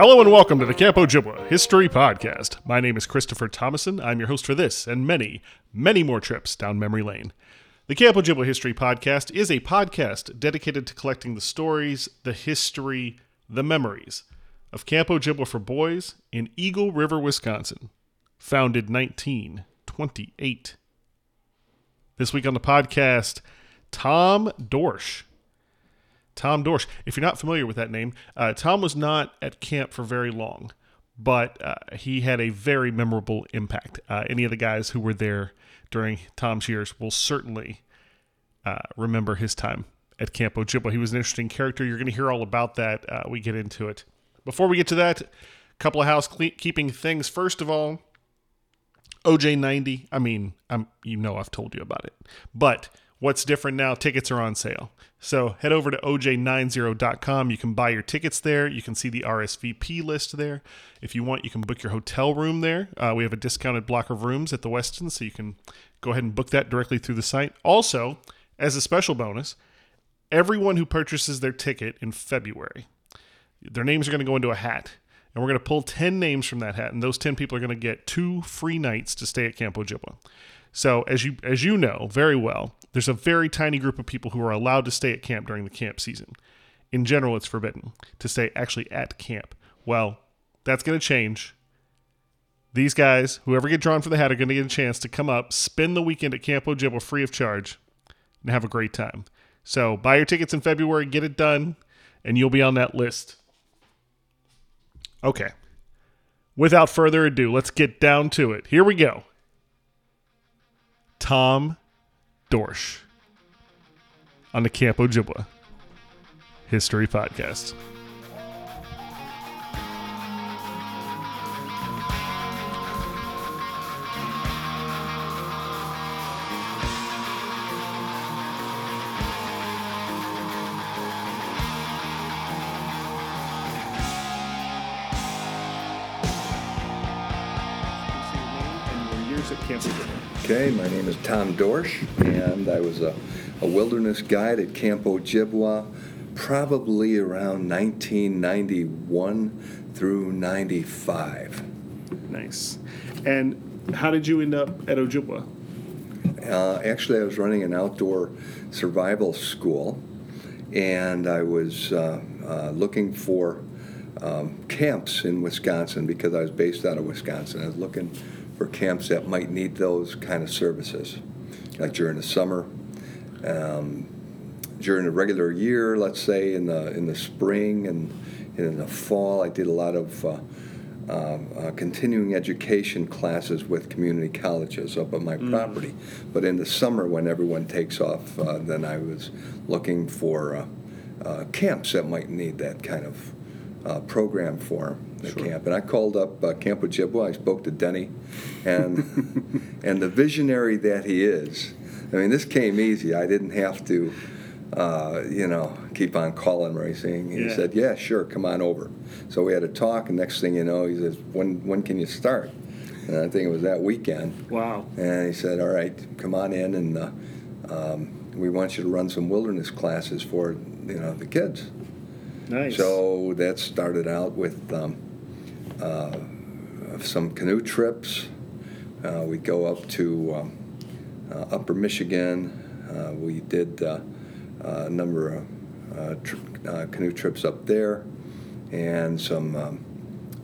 Hello and welcome to the Camp Ojibwa History Podcast. My name is Christopher Thomason. I'm your host for this and many, many more trips down memory lane. The Camp Ojibwa History Podcast is a podcast dedicated to collecting the stories, the history, the memories of Camp Ojibwa for Boys in Eagle River, Wisconsin, founded 1928. This week on the podcast, Tom Dorsch. Tom Dorsch. If you're not familiar with that name, uh, Tom was not at camp for very long, but uh, he had a very memorable impact. Uh, any of the guys who were there during Tom's years will certainly uh, remember his time at Camp Ojibwa. He was an interesting character. You're going to hear all about that. Uh, we get into it. Before we get to that, a couple of housekeeping things. First of all, OJ90. I mean, I'm you know I've told you about it, but what's different now? Tickets are on sale. So head over to oj90.com. You can buy your tickets there. You can see the RSVP list there. If you want, you can book your hotel room there. Uh, we have a discounted block of rooms at the Westin, so you can go ahead and book that directly through the site. Also, as a special bonus, everyone who purchases their ticket in February, their names are going to go into a hat. And we're going to pull 10 names from that hat, and those 10 people are going to get two free nights to stay at Camp Ojibwa. So, as you as you know very well, there's a very tiny group of people who are allowed to stay at camp during the camp season. In general, it's forbidden to stay actually at camp. Well, that's going to change. These guys, whoever get drawn for the hat, are going to get a chance to come up, spend the weekend at Camp Ojibwa free of charge, and have a great time. So, buy your tickets in February, get it done, and you'll be on that list. Okay. Without further ado, let's get down to it. Here we go. Tom Dorsch on the Camp Ojibwa History Podcast. Okay, my name is Tom Dorsch, and I was a, a wilderness guide at Camp Ojibwa probably around 1991 through 95. Nice. And how did you end up at Ojibwa? Uh, actually, I was running an outdoor survival school, and I was uh, uh, looking for um, camps in Wisconsin because I was based out of Wisconsin. I was looking for camps that might need those kind of services, like during the summer. Um, during the regular year, let's say in the in the spring and in the fall, I did a lot of uh, uh, uh, continuing education classes with community colleges up on my mm. property. But in the summer, when everyone takes off, uh, then I was looking for uh, uh, camps that might need that kind of program for the sure. camp. And I called up Camp Ojibwa. I spoke to Denny, and and the visionary that he is. I mean, this came easy. I didn't have to, uh, you know, keep on calling racing. He yeah. said, "Yeah, sure, come on over." So we had a talk, and next thing you know, he says, "When when can you start?" And I think it was that weekend. Wow. And he said, "All right, come on in, and uh, um, we want you to run some wilderness classes for you know the kids." Nice. So that started out with um, uh, some canoe trips. Uh, we go up to um, uh, Upper Michigan. Uh, we did uh, a number of canoe trips up there and some um,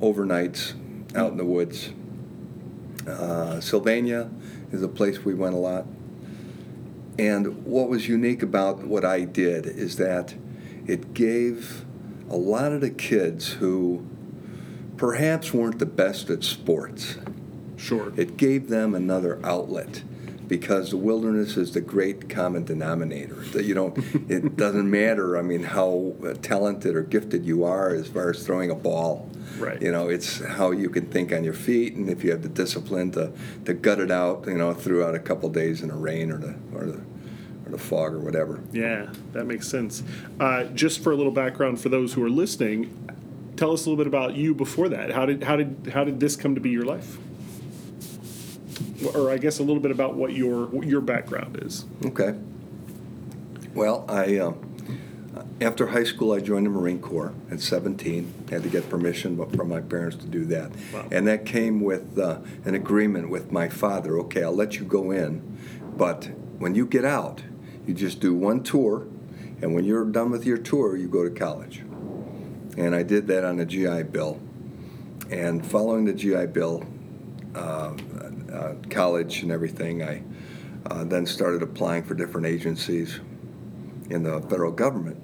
overnights out in the woods. Sylvania is a place we went a lot. And what was unique about what I did is that it gave a lot of the kids who perhaps weren't the best at sports. Sure. It gave them another outlet because the wilderness is the great common denominator. You know, it doesn't matter. I mean, how talented or gifted you are as far as throwing a ball. Right. You know, it's how you can think on your feet, and if you have the discipline to, to gut it out. You know, throughout a couple days in the rain or the or the or the fog or whatever. Yeah, that makes sense. Uh, just for a little background for those who are listening, tell us a little bit about you before that. How did how did how did this come to be your life? Or I guess a little bit about what your what your background is. Okay. Well, I uh, after high school I joined the Marine Corps at 17. Had to get permission from my parents to do that, Wow. and that came with uh, an agreement with my father. Okay, I'll let you go in, but when you get out, you just do one tour, and when you're done with your tour, you go to college. And I did that on the GI Bill. And following the GI Bill, uh, uh, college and everything, I uh, then started applying for different agencies in the federal government.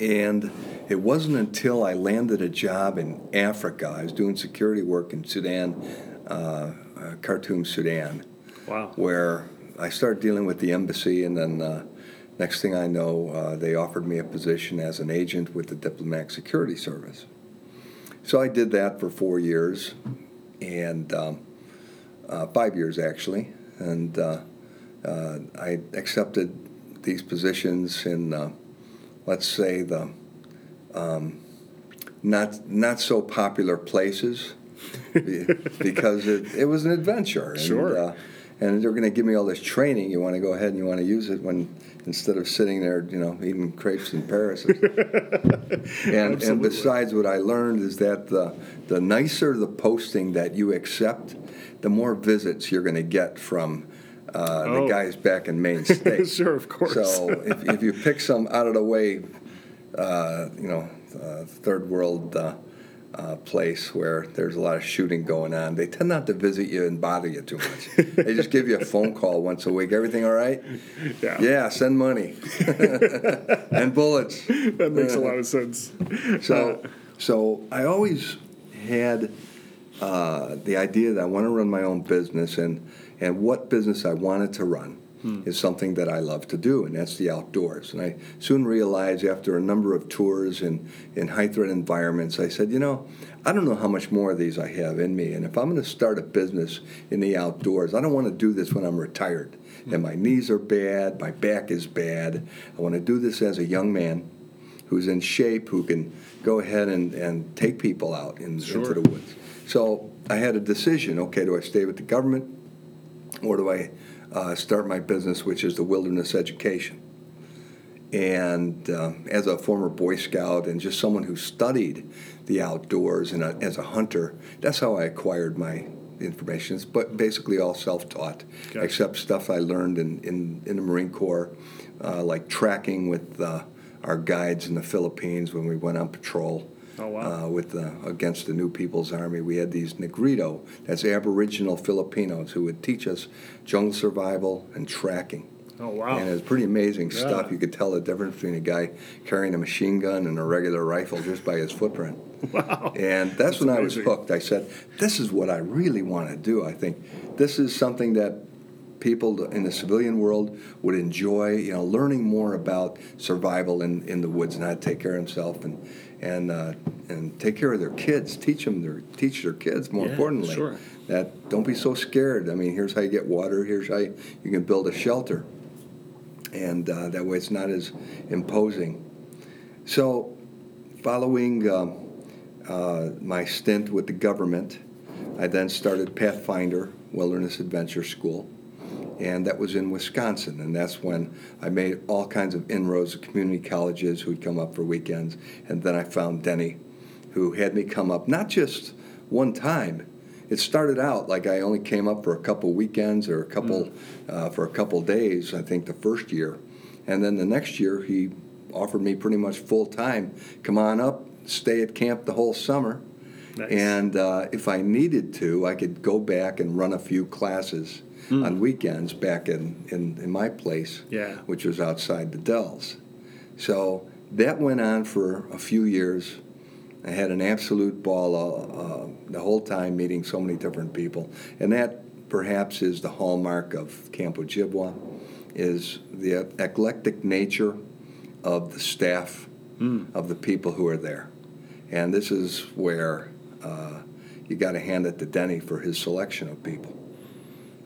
And it wasn't until I landed a job in Africa, I was doing security work in Sudan, uh, uh, Khartoum, Sudan, Wow. where I started dealing with the embassy, and then uh, next thing I know, uh, they offered me a position as an agent with the Diplomatic Security Service. So I did that for four years, and um, uh, five years actually, and uh, uh, I accepted these positions in, uh, let's say, the um, not not so popular places, because it, it was an adventure. And, Sure. Uh, and they're going to give me all this training. You want to go ahead and you want to use it when instead of sitting there, you know, eating crepes in Paris. and, and besides, what I learned is that the the nicer the posting that you accept, the more visits you're going to get from uh, Oh. the guys back in Main State. Sure, of course. So if, if you pick some out of the way, uh, you know, uh, third world uh, uh, place where there's a lot of shooting going on, they tend not to visit you and bother you too much. they just give you a phone call once a week. Everything all right? Yeah. Yeah, send money and bullets. That makes a lot of sense. So, so I always had uh, the idea that I want to run my own business, and and what business I wanted to run Hmm. is something that I love to do, and that's the outdoors. And I soon realized after a number of tours in in high threat environments, I said, you know, I don't know how much more of these I have in me, and if I'm going to start a business in the outdoors, I don't want to do this when I'm retired. Hmm. And my knees are bad, my back is bad. I want to do this as a young man who's in shape, who can go ahead and, and take people out in, Sure. into the woods. So I had a decision okay, do I stay with the government or do I uh, start my business, which is the wilderness education? And um, as a former Boy Scout and just someone who studied the outdoors and a, as a hunter, that's how I acquired my information. It's but basically all self-taught, Gotcha. except stuff I learned in, in, in the Marine Corps, uh, like tracking with uh, our guides in the Philippines when we went on patrol. Oh, wow. Uh, with the, against the New People's Army, we had these Negrito, that's Aboriginal Filipinos, who would teach us jungle survival and tracking. Oh wow. And it was pretty amazing Yeah. stuff. You could tell the difference between a guy carrying a machine gun and a regular rifle just by his footprint. Wow. And that's, when I was hooked. I said, "This is what I really want to do. I think this is something that people in the civilian world would enjoy. You know, learning more about survival in, in the woods and how to take care of themselves and and uh, and take care of their kids. Teach them their teach their kids. More Yeah, importantly, sure. that don't be so scared. I mean, here's how you get water. Here's how you, you can build a shelter, and uh, that way it's not as imposing. So, following um, uh, my stint with the government, I then started Pathfinder Wilderness Adventure School, and that was in Wisconsin. And that's when I made all kinds of inroads to community colleges who'd come up for weekends. And then I found Denny, who had me come up not just one time. It started out like I only came up for a couple weekends or a couple uh, for a couple days. I think the first year, and then the next year he offered me pretty much full time. Come on up, stay at camp the whole summer. Nice. And uh, if I needed to, I could go back and run a few classes on weekends back in, in, in my place, Yeah. which was outside the Dells. So that went on for a few years. I had an absolute ball uh, uh, the whole time meeting so many different people. And that perhaps is the hallmark of Camp Ojibwa is the eclectic nature of the staff, of the people who are there. And this is where uh, you got to hand it to Denny for his selection of people.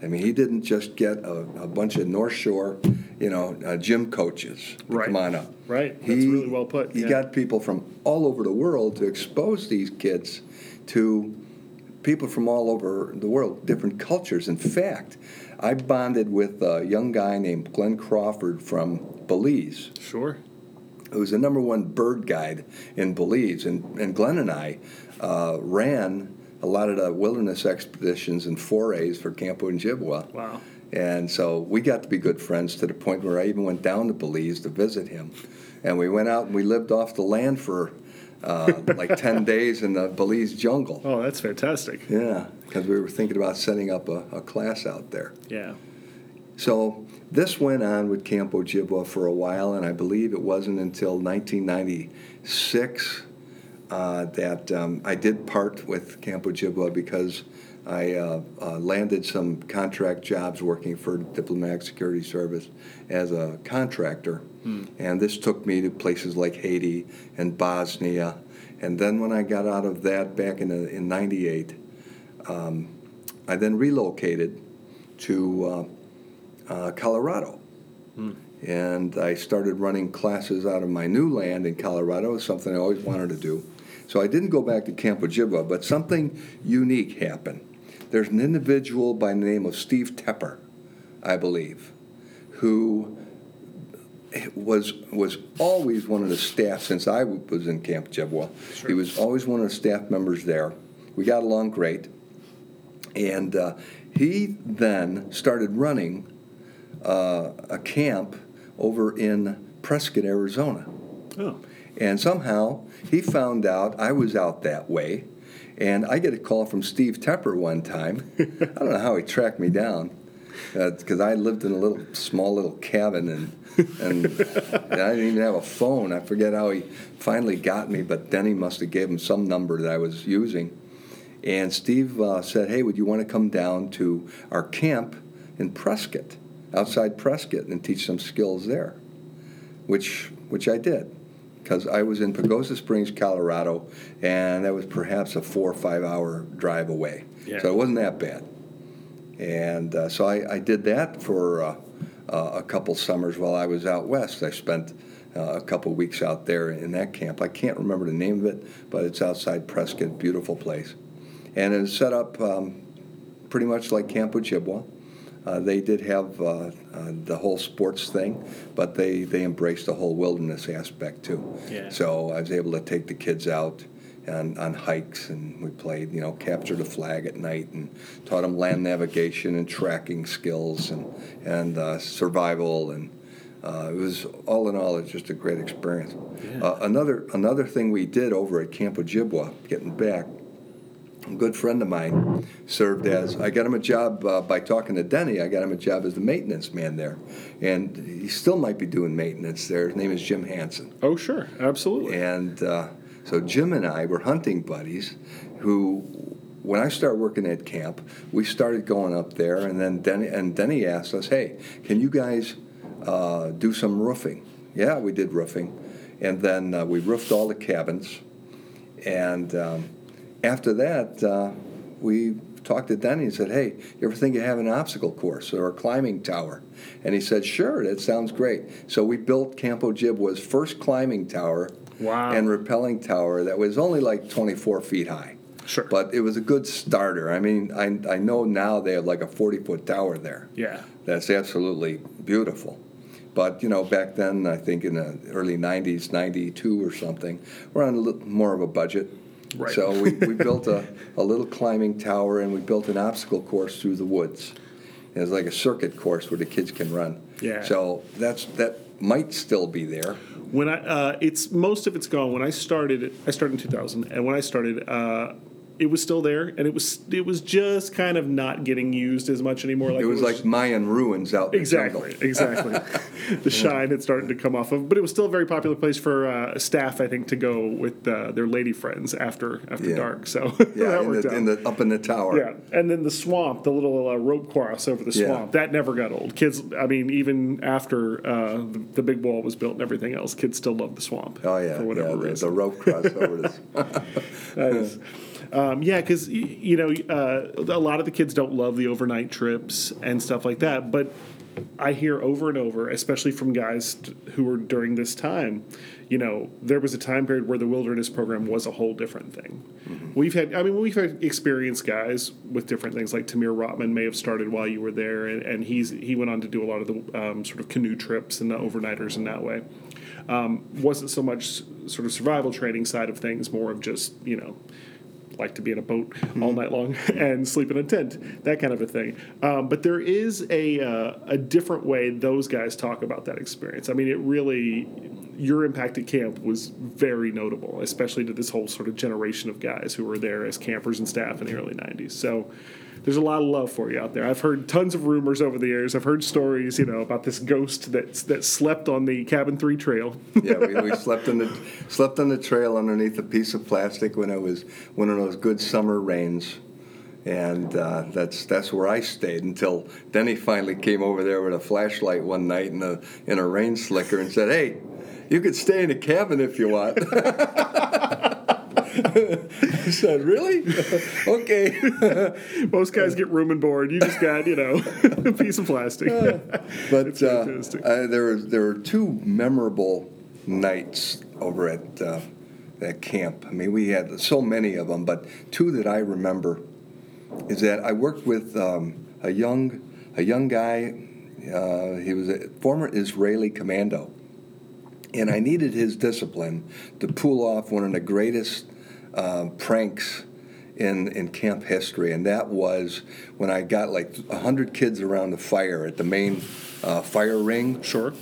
I mean, he didn't just get a, a bunch of North Shore, you know, uh, gym coaches to Right. come on up. Right. That's He- really well put. He yeah. got people from all over the world to expose these kids to people from all over the world, different cultures. In fact, I bonded with a young guy named Glenn Crawford from Belize Sure. who was the number one bird guide in Belize. And, and Glenn and I uh, ran a lot of the wilderness expeditions and forays for Camp Ojibwa. Wow. And so we got to be good friends to the point where I even went down to Belize to visit him. And we went out and we lived off the land for uh, like 10 days in the Belize jungle. Oh, that's fantastic. Yeah, because we were thinking about setting up a, a class out there. Yeah. So this went on with Camp Ojibwa for a while, and I believe it wasn't until 1996 uh, that um, I did part with Camp Ojibwa because I uh, uh, landed some contract jobs working for Diplomatic Security Service as a contractor. And this took me to places like Haiti and Bosnia. And then when I got out of that back in, the, in 98, um, I then relocated to uh, uh, Colorado. And I started running classes out of my new land in Colorado, something I always wanted to do. So I didn't go back to Camp Ojibwa, but something unique happened. There's an individual by the name of Steve Tepper, I believe, who was was always one of the staff since I was in Camp Ojibwa. He was always one of the staff members there. We got along great, and uh, he then started running uh, a camp over in Prescott, Arizona. Oh. And somehow he found out I was out that way. And I get a call from Steve Tepper one time. I don't know how he tracked me down because I lived in a little small little cabin and and I didn't even have a phone. I forget how he finally got me, but then he must have gave him some number that I was using. And Steve uh, said, "Hey, would you want to come down to our camp in Prescott, outside Prescott, and teach some skills there?" Which which I did because I was in Pagosa Springs, Colorado, and that was perhaps a four or five hour drive away. Yeah. So it wasn't that bad. And uh, so I, I did that for uh, uh, a couple summers while I was out west. I spent uh, a couple weeks out there in that camp. I can't remember the name of it, but it's outside Prescott, beautiful place. And it was set up um, pretty much like Camp Ojibwa. Uh, they did have uh, uh, the whole sports thing, but they, they embraced the whole wilderness aspect too. Yeah. So I was able to take the kids out on, on hikes, and we played, you know, capture the flag at night, and taught them land navigation and tracking skills and and uh, survival, and uh, it was all in all, it's just a great experience. Yeah. Uh, another another thing we did over at Camp Ojibwa, getting back, a good friend of mine served as I got him a job uh, by talking to Denny. I got him a job as the maintenance man there, and he still might be doing maintenance there. His name is Jim Hansen. Oh, sure. Absolutely. And uh, so Jim and I were hunting buddies who, when I started working at camp, we started going up there, and then Denny, and Denny asked us, hey, can you guys uh, do some roofing? Yeah, we did roofing. And then uh, we roofed all the cabins. And um, after that, uh, we talked to Denny and said, hey, you ever think of having an obstacle course or a climbing tower? And he said, sure, that sounds great. So we built Camp Ojibwa's first climbing tower Wow. and rappelling tower that was only like 24 feet high. Sure. But it was a good starter. I mean, I, I know now they have like a 40 foot tower there. yeah. That's absolutely beautiful. But, you know, back then, I think in the early 90s, 92 or something, we're on a little more of a budget. Right. So we, we built a, a little climbing tower and we built an obstacle course through the woods. It was like a circuit course where the kids can run. Yeah. So that's that might still be there. When I, uh, it's most of it's gone. When I started, I started in 2000, and when I started, uh, it was still there, and it was it was just kind of not getting used as much anymore. Like it was, like Mayan ruins out there. Exactly, jungle. exactly. the shine had started to come off of, but it was still a very popular place for uh, staff, I think, to go with uh, their lady friends after after Yeah. dark. So Yeah, that in worked the, out. in the, up in the tower. yeah, and then the swamp, the little uh, rope cross over the Yeah. swamp, that never got old. Kids, I mean, even after uh, the, the big wall was built and everything else, kids still love the swamp. Oh yeah, for whatever yeah, the, reason. the rope crossover. this. Nice. Um, yeah, because you know uh, a lot of the kids don't love the overnight trips and stuff like that. But I hear over and over, especially from guys t- who were during this time, you know, there was a time period where the wilderness program was a whole different thing. We've had, I mean, we've had experienced guys with different things. Like Tamir Rotman may have started while you were there, and, and he's he went on to do a lot of the um, sort of canoe trips and the overnighters in that way. Um, wasn't so much sort of survival training side of things, more of just you know like to be in a boat all night long and sleep in a tent, that kind of a thing. Um, but there is a uh, a different way those guys talk about that experience. I mean, it really your impact at camp was very notable, especially to this whole sort of generation of guys who were there as campers and staff in the early '90s. So. There's a lot of love for you out there. I've heard tons of rumors over the years. I've heard stories, you know, about this ghost that that slept on the cabin three trail. yeah, we, we slept on the slept on the trail underneath a piece of plastic when it was one of those good summer rains, and uh, that's that's where I stayed until Denny finally came over there with a flashlight one night in a in a rain slicker and said, "Hey, you could stay in the cabin if you want." I said, "Really? okay." Most guys get room and board. You just got, you know, a piece of plastic. But uh, fantastic. uh, there, were, there were two memorable nights over at uh, at camp. I mean, we had so many of them, but two that I remember is that I worked with um, a young a young guy. Uh, he was a former Israeli commando, and I needed his discipline to pull off one of the greatest uh, pranks in in camp history, and that was when I got like hundred kids around the fire at the main uh, fire ring, Sure.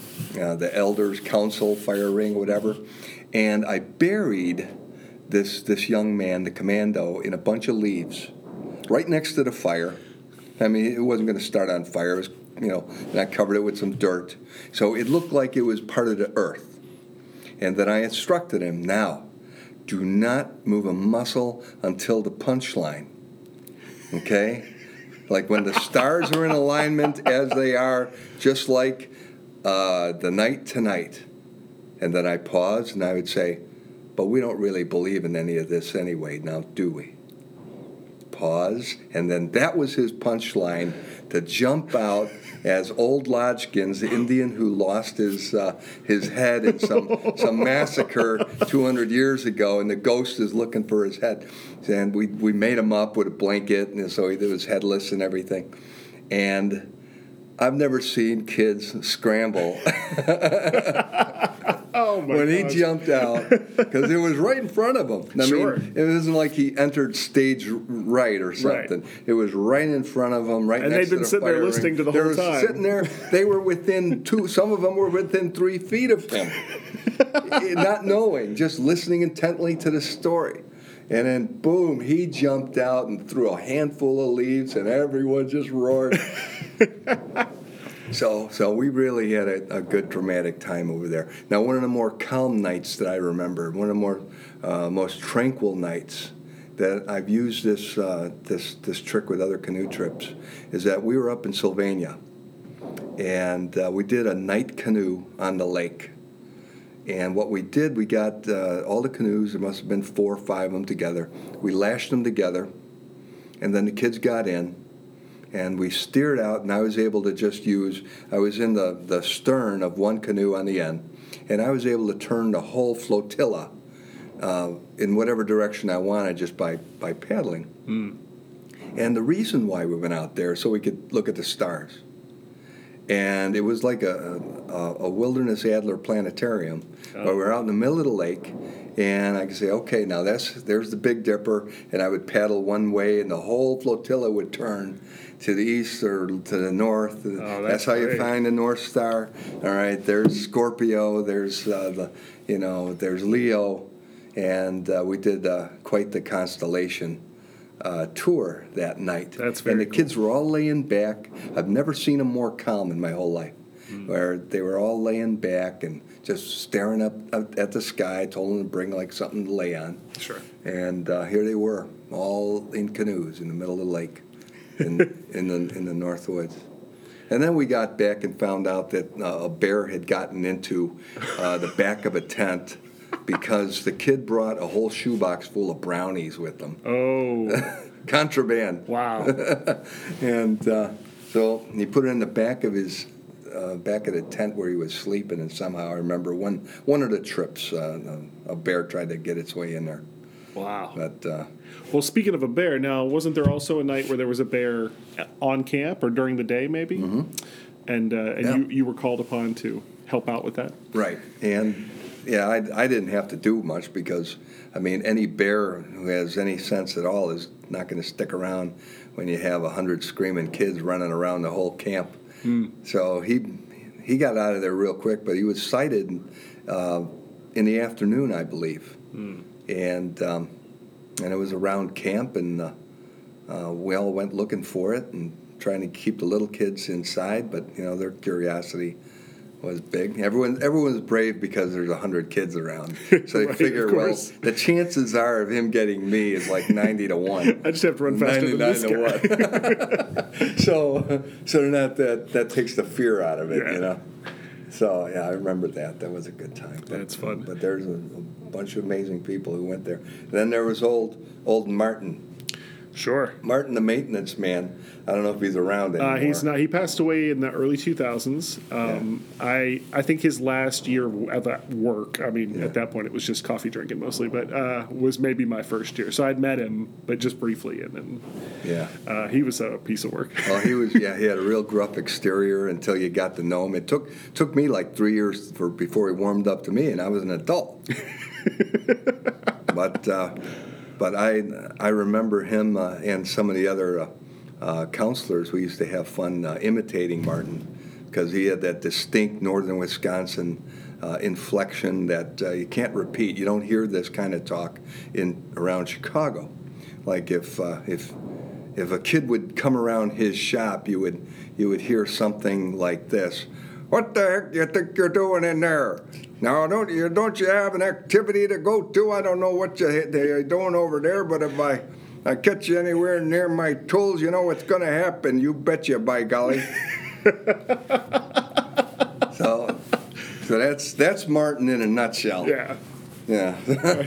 uh, the elders council fire ring, whatever, and I buried this this young man, the commando, in a bunch of leaves, right next to the fire. I mean, it wasn't going to start on fire. It was, you know, and I covered it with some dirt, so it looked like it was part of the earth. And then I instructed him now, do not move a muscle until the punchline. Okay? Like when the stars are in alignment as they are, just like uh, the night tonight. And then I pause and I would say, but we don't really believe in any of this anyway, now do we? Pause. And then that was his punchline to jump out as old Lodgkins, the Indian who lost his uh, his head in some some massacre 200 years ago, and the ghost is looking for his head. And we, we made him up with a blanket, and so he was headless and everything. And I've never seen kids scramble Oh my when he jumped out because it was right in front of him. I Sure. mean, it wasn't like he entered stage right or something. It was right in front of him, right in the street. And they'd been the sitting there fire listening ring. to the they whole were time. Sitting there, they were within two. Some of them were within three feet of him, not knowing, just listening intently to the story. And then, boom, he jumped out and threw a handful of leaves, and everyone just roared. So, so we really had a, a good dramatic time over there. Now, one of the more calm nights that I remember, one of the more uh, most tranquil nights that I've used this uh, this this trick with other canoe trips, is that we were up in Sylvania, and uh, we did a night canoe on the lake. And what we did, we got uh, all the canoes. There must have been four or five of them together. We lashed them together, and then the kids got in and we steered out and i was able to just use i was in the, the stern of one canoe on the end and i was able to turn the whole flotilla uh, in whatever direction i wanted just by, by paddling. And the reason why we went out there so we could look at the stars. And it was like a, a, a wilderness adler planetarium where we were out in the middle of the lake and i could say okay now that's there's the big dipper and i would paddle one way and the whole flotilla would turn to the east or to the north Oh, that's, that's how you find the north star all right there's scorpio there's uh, the you know there's leo and uh, we did uh, quite the constellation uh, tour that night. That's very And the very kids were all laying back. I've never seen them more calm in my whole life. Hmm. Where they were all laying back and just staring up, up at the sky. I told them to bring like something to lay on. Sure. And uh, here they were, all in canoes in the middle of the lake, in, in the in the North Woods. And then we got back and found out that uh, a bear had gotten into uh, the back of a tent because the kid brought a whole shoebox full of brownies with them, Oh, contraband. wow. And uh, so he put it in the back of his uh, back of the tent where he was sleeping, and somehow I remember one one of the trips uh, a bear tried to get its way in there. Wow. But uh, Well, speaking of a bear, now wasn't there also a night where there was a bear on camp or during the day, maybe? Mm-hmm. And uh, and Yeah. you, you were called upon to help out with that. right, and yeah, I, I didn't have to do much because I mean any bear who has any sense at all is not going to stick around when you have a hundred screaming kids running around the whole camp. So he he got out of there real quick, but he was sighted uh, in the afternoon, I believe, and um, and it was around camp, and uh, uh, we all went looking for it and trying to keep the little kids inside, but you know their curiosity was big. Everyone everyone's brave because there's a hundred kids around, so they Right, figure, well, the chances are of him getting me is like ninety to one. I just have to run faster than this guy. one. so, so they're not that that takes the fear out of it, Yeah. you know. So yeah, I remember that. That was a good time. But, That's fun. But there's a, a bunch of amazing people who went there. then there was old old Martin, Sure. Martin the maintenance man. I don't know if he's around anymore. Uh, he's not. He passed away in the early 2000s. Um, I I think his last year at work. I mean, Yeah. at that point it was just coffee drinking mostly, but uh, was maybe my first year. So I'd met him, but just briefly, and then Yeah. uh, he was a piece of work. Well, he was. Yeah, he had a real gruff exterior until you got to know him. It took took me like three years for before he warmed up to me, and I was an adult. but uh, but I I remember him uh, and some of the other uh, uh, counselors. We used to have fun uh, imitating Martin because he had that distinct northern Wisconsin. Uh, inflection that you can't repeat. You don't hear this kind of talk in around Chicago. Like if if if a kid would come around his shop, you would you would hear something like this: "What the heck do you think you're doing in there? Now, don't you don't you have an activity to go to? I don't know what you, you're doing over there, but if I I catch you anywhere near my tools, you know what's going to happen. You bet you, by golly." so, so that's that's Martin in a nutshell. yeah. Yeah.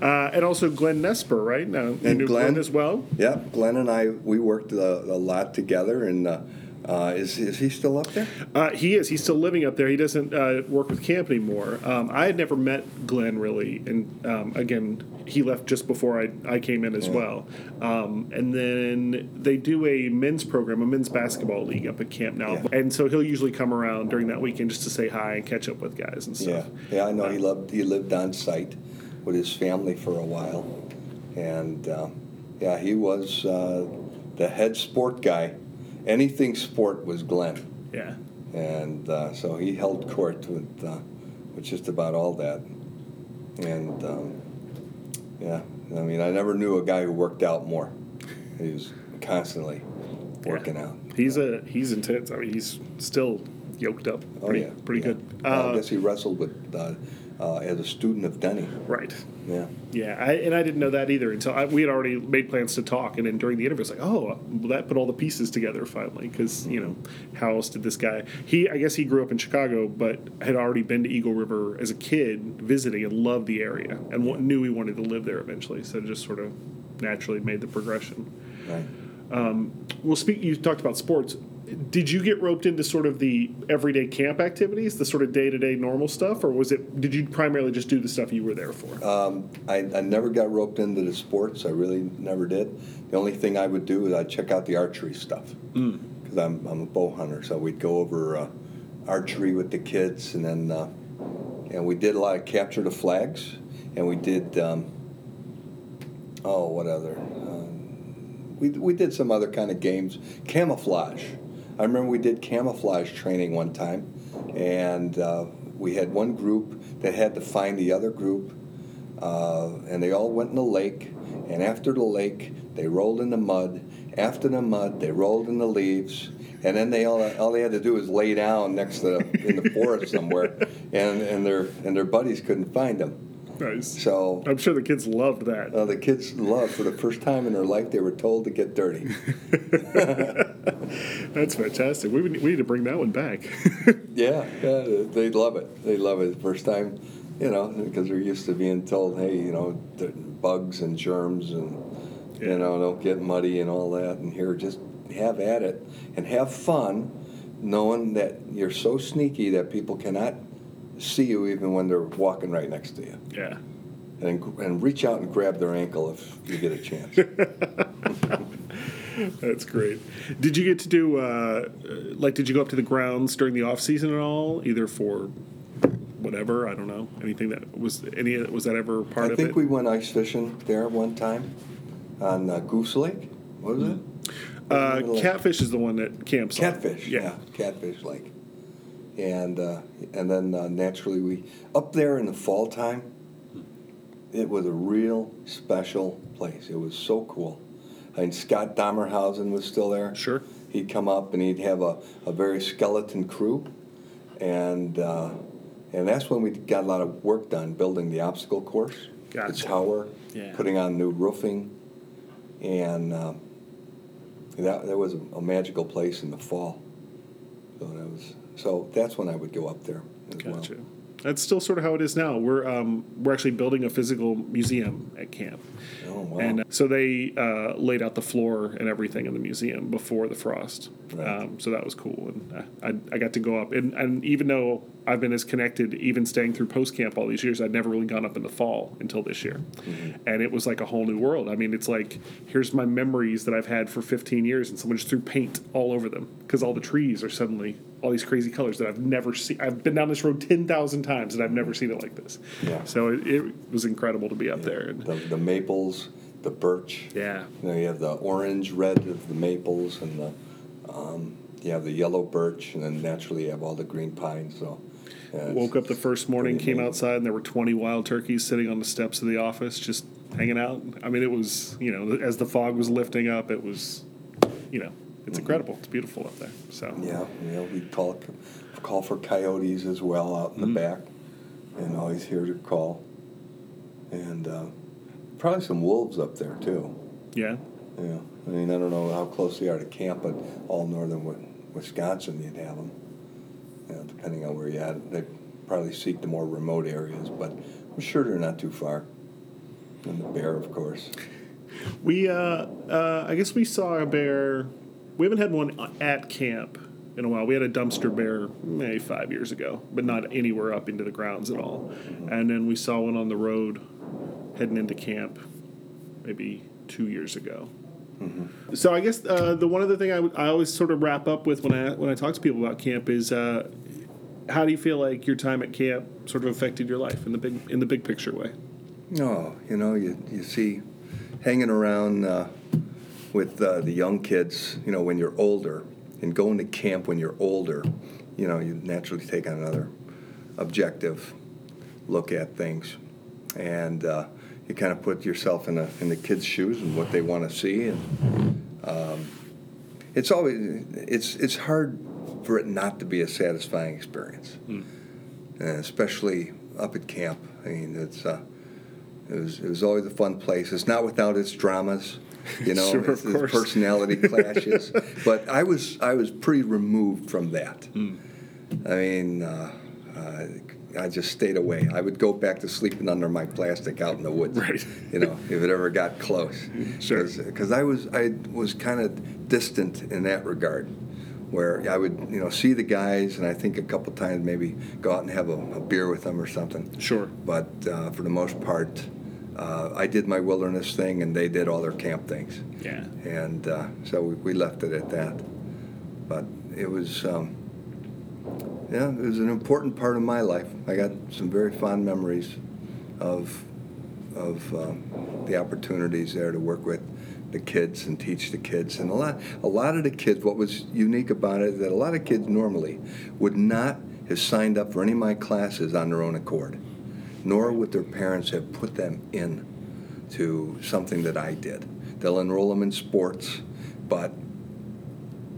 Uh, and also Glenn Nesper, right? Now And Glenn, Glenn. as well. Yep, Glenn and I we worked a, a lot together, and uh, uh, is is he still up there? Uh, he is. He's still living up there. He doesn't uh, work with camp anymore. Um, I had never met Glenn really, and um, again, he left just before I, I came in as well. Um, and then they do a men's program, a men's basketball league up at camp now, Yeah. and so he'll usually come around during that weekend just to say hi and catch up with guys and stuff. yeah, I know he loved he lived on site with his family for a while, and uh, yeah, he was uh, the head sport guy. Anything sport was Glenn, Yeah. and uh, so he held court with uh, with just about all that, and um, yeah, I mean, I never knew a guy who worked out more. He was constantly working out. He's a he's intense. I mean, he's still yoked up. Oh Pretty, yeah, pretty yeah. good. Uh, I guess he wrestled with uh, as a student of Denny. right. Yeah. Yeah, I, and I didn't know that either until I, we had already made plans to talk, and then during the interview, it's like, oh, well, that put all the pieces together finally, because you know, how else did this guy? He, I guess, he grew up in Chicago, but had already been to Eagle River as a kid, visiting, and loved the area, and knew he wanted to live there eventually. So just sort of naturally made the progression. Right. Well, speak. You talked about sports. Did you get roped into sort of the everyday camp activities, the sort of day to day normal stuff, or was it? Did you primarily just do the stuff you were there for? Um, I, I never got roped into the sports. I really never did. The only thing I would do is I'd check out the archery stuff because I'm, I'm a bow hunter. So we'd go over uh, archery with the kids, and then uh, and we did a lot of capture the flags, and we did um, oh what other um, we we did some other kind of games camouflage. I remember we did camouflage training one time, and uh, we had one group that had to find the other group, uh, and they all went in the lake, and after the lake, they rolled in the mud. After the mud, they rolled in the leaves. And then they all, all they had to do was lay down next to in the forest somewhere, and, and their and their buddies couldn't find them. Nice. So I'm sure the kids loved that. uh, the kids loved for the first time in their life they were told to get dirty. That's fantastic. We, would- we need to bring that one back. Yeah, yeah, they love it. They love it. First time, you know, because they're used to being told, hey, you know, bugs and germs and, Yeah. you know, don't get muddy and all that. And here, just have at it and have fun knowing that you're so sneaky that people cannot see you even when they're walking right next to you. yeah. And, and reach out and grab their ankle if you get a chance. That's great. Did you get to do uh, like? Did you go up to the grounds during the off season at all? Either for whatever I don't know anything that was any was that ever part I of it? I think we went ice fishing there one time on uh, Goose Lake. What was it? uh, catfish is the one that camps. on. Catfish, Yeah. yeah, Catfish Lake, and uh, and then uh, naturally we up there in the fall time. It was a real special place. It was so cool. And Scott Dahmerhausen was still there. Sure. He'd come up and he'd have a, a very skeleton crew, and uh, and that's when we got a lot of work done building the obstacle course, the tower, Yeah. putting on new roofing, and um, that that was a, a magical place in the fall. So that was so that's when I would go up there as Gotcha. well. That's still sort of how it is now. We're um, we're actually building a physical museum at camp, Oh wow! and uh, so they uh, laid out the floor and everything in the museum before the frost. Right. Um, so that was cool, and uh, I, I got to go up. And, and even though I've been as connected, even staying through post camp all these years, I'd never really gone up in the fall until this year, Mm-hmm. and it was like a whole new world. I mean, it's like here's my memories that I've had for 15 years, and someone just threw paint all over them because all the trees are suddenly all these crazy colors that I've never seen. I've been down this road 10,000 times and I've never seen it like this. Yeah. So it, it was incredible to be up there. And, the, the maples, the birch. yeah. You know, you have the orange red of the maples, and the um, you have the yellow birch, and then naturally you have all the green pines. So yeah, Woke up the first morning, came amazing. outside, and there were 20 wild turkeys sitting on the steps of the office just hanging out. I mean, it was, you know, as the fog was lifting up, it was, you know, it's incredible. It's beautiful up there. So, Mm-hmm. Yeah, you know, we call call for coyotes as well out in Mm-hmm. the back, and always here to call. And uh, probably some wolves up there too. yeah. Yeah, I mean, I don't know how close they are to camp, but all northern Wisconsin, you'd have them. You know, depending on where you're at, they probably seek the more remote areas, but I'm sure they're not too far. And the bear, of course. We, uh, uh, I guess we saw a bear. We haven't had one at camp in a while. We had a dumpster bear maybe five years ago, but not anywhere up into the grounds at all. And then we saw one on the road heading into camp maybe two years ago. So I guess uh, the one other thing I, I always sort of wrap up with when I when I talk to people about camp is uh, how do you feel like your time at camp sort of affected your life in the big in the big picture way? Oh, you know, you, you see hanging around uh, with uh, the young kids, you know, when you're older, and going to camp when you're older, you know, you naturally take on another objective look at things. And uh, you kind of put yourself in, the in the kids' shoes and what they want to see. And um, it's always, it's, it's hard for it not to be a satisfying experience. And especially up at camp. I mean, it's, uh, it was, it was always a fun place. It's not without its dramas, you know, Sure, of its, its course. personality clashes. but I was I was pretty removed from that. Hmm. I mean, uh, uh, I just stayed away. I would go back to sleeping under my plastic out in the woods. Right. You know, if it ever got close. Sure. Because I was I was kind of distant in that regard. Where I would, you know, see the guys, and I think a couple times maybe go out and have a, a beer with them or something Sure. but uh, for the most part, uh, I did my wilderness thing and they did all their camp things. Yeah. And uh, so we, we left it at that. But it was, um, yeah, it was an important part of my life. I got some very fond memories of, of um, the opportunities there to work with the kids and teach the kids. And a lot, a lot of the kids, what was unique about it is that a lot of kids normally would not have signed up for any of my classes on their own accord, nor would their parents have put them in to something that I did. They'll enroll them in sports, but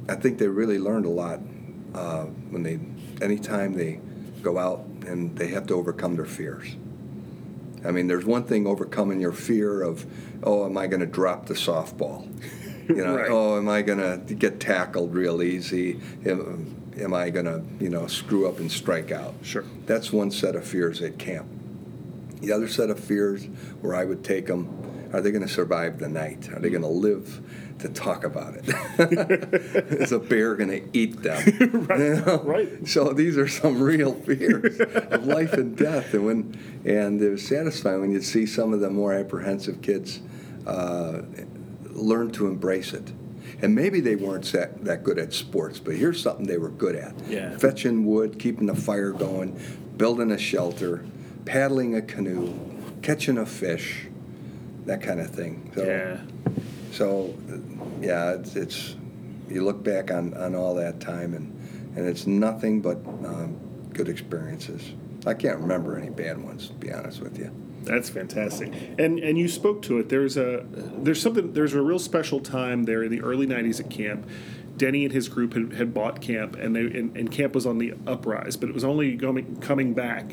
I think they really learned a lot uh, when they, anytime they go out and they have to overcome their fears. I mean, there's one thing overcoming your fear of, oh, am I going to drop the softball? You know, Right. oh, am I going to get tackled real easy? Am, am I going to, you know, screw up and strike out? Sure. That's one set of fears at camp. The other set of fears where I would take them, are they going to survive the night? Are they going to live to talk about it? Is a bear going to eat them? Right, You know? right. So these are some real fears of life and death, and when and it was satisfying when you'd see some of the more apprehensive kids uh, learn to embrace it. And maybe they weren't that, that good at sports, but here's something they were good at: Yeah. fetching wood, keeping the fire going, building a shelter, paddling a canoe, catching a fish, that kind of thing. So, Yeah. so, yeah, it's, it's you look back on, on all that time, and, and it's nothing but um, good experiences. I can't remember any bad ones, to be honest with you. That's fantastic. And and you spoke to it. There's a there's something there's a real special time there in the early '90s at camp. Denny and his group had, had bought camp, and they and, and camp was on the uprise, but it was only going coming back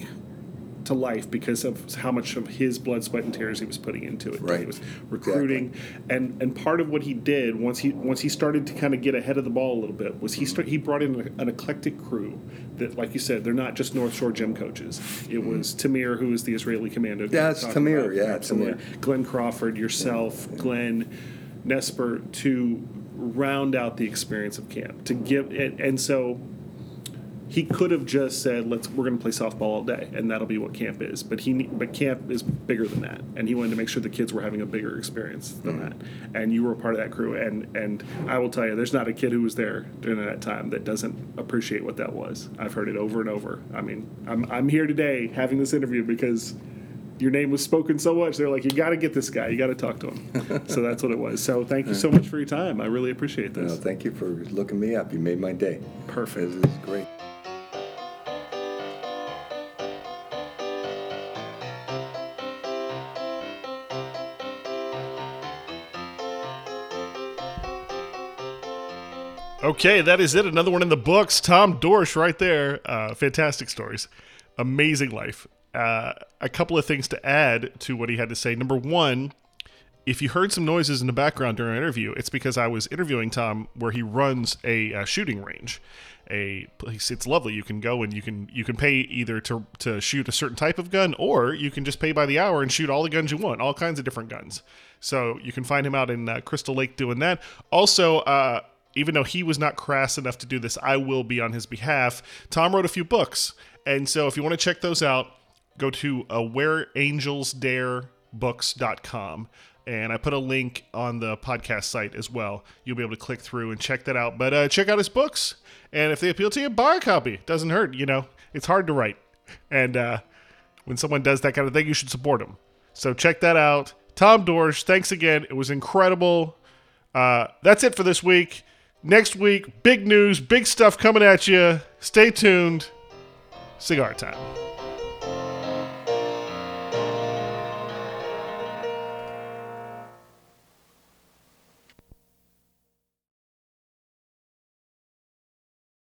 to life because of how much of his blood, sweat, and tears he was putting into it. Right. He was recruiting, and and part of what he did once he once he started to kind of get ahead of the ball a little bit was he start, he brought in an, an eclectic crew that, like you said, they're not just North Shore gym coaches. It mm-hmm. was Tamir, who is the Israeli commando. Yeah, it's Tamir, about. yeah, Absolutely. Tamir. Glenn Crawford, yourself, Glenn Nesper, to round out the experience of camp to give and, and so he could have just said let's we're going to play softball all day and that'll be what camp is. But he but camp is bigger than that and he wanted to make sure the kids were having a bigger experience than mm-hmm. that. And you were a part of that crew and and I will tell you there's not a kid who was there during that time that doesn't appreciate what that was. I've heard it over and over. I mean I'm I'm here today having this interview because your name was spoken so much they're like you got to get this guy. You got to talk to him. So that's what it was. So thank you so much for your time. I really appreciate this. Thank you for looking me up. You made my day. perfect. This is great. Okay, that is it. Another one in the books. Tom Dorsch, right there. Uh, fantastic stories. Amazing life. Uh, a couple of things to add to what he had to say. Number one, if you heard some noises in the background during our interview, it's because I was interviewing Tom where he runs a, uh shooting range. A place. It's lovely. You can go and you can you can pay either to to shoot a certain type of gun, or you can just pay by the hour and shoot all the guns you want, all kinds of different guns. So you can find him out in uh, Crystal Lake doing that. Also, uh, even though he was not crass enough to do this, I will be on his behalf. Tom wrote a few books, and so if you want to check those out, go to uh, whereangelsdarebooks.com and I put a link on the podcast site as well. You'll be able to click through and check that out. But uh, check out his books, and if they appeal to you, buy a copy. Doesn't hurt, you know. It's hard to write, and uh, when someone does that kind of thing, you should support them. So check that out. Tom Dorsch, thanks again. It was incredible. Uh, that's it for this week. Next week, big news, big stuff coming at you. Stay tuned. Cigar time.